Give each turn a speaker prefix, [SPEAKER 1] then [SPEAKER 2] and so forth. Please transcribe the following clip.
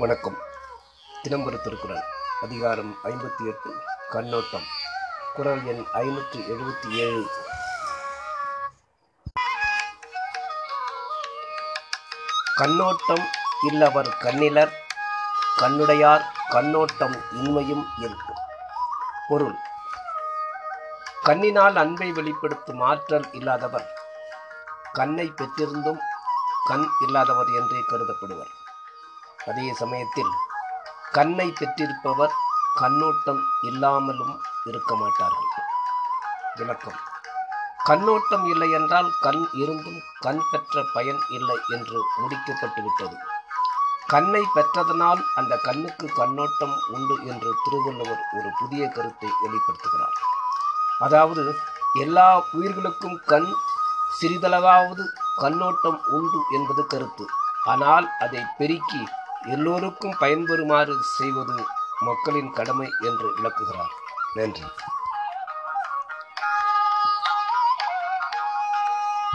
[SPEAKER 1] வணக்கம். தினம்பரு திருக்குறள் அதிகாரம் ஐம்பத்தி எட்டு கண்ணோட்டம். குரல் எண் ஐநூற்றி எழுபத்தி ஏழு. கண்ணோட்டம் இல்லவர் கண்ணிலர் கண்ணுடையார் கண்ணோட்டம் இன்மையும் இருக்கும் பொருள். கண்ணினால் அன்பை வெளிப்படுத்தும் ஆற்றல் இல்லாதவர் கண்ணை பெற்றிருந்தும் கண் இல்லாதவர் என்றே கருதப்படுவர். அதே சமயத்தில் கண்ணை பெற்றிருப்பவர் கண்ணோட்டம் இல்லாமலும் இருக்க மாட்டார்கள். விளக்கம். கண்ணோட்டம் இல்லை என்றால் கண் இருந்தும் கண் பெற்ற பயன் இல்லை என்று முடிக்கப்பட்டுவிட்டது கண்ணை பெற்றதனால் அந்த கண்ணுக்கு கண்ணோட்டம் உண்டு என்று திருவள்ளுவர் ஒரு புதிய கருத்தை வெளிப்படுத்துகிறார். அதாவது எல்லா உயிர்களுக்கும் கண் சிறிதளவாவது கண்ணோட்டம் உண்டு என்பது கருத்து. ஆனால் அதை பெருக்கி எல்லோருக்கும் பயன்பெறுமாறு செய்வது மக்களின் கடமை என்று விளக்குகிறார். நன்றி.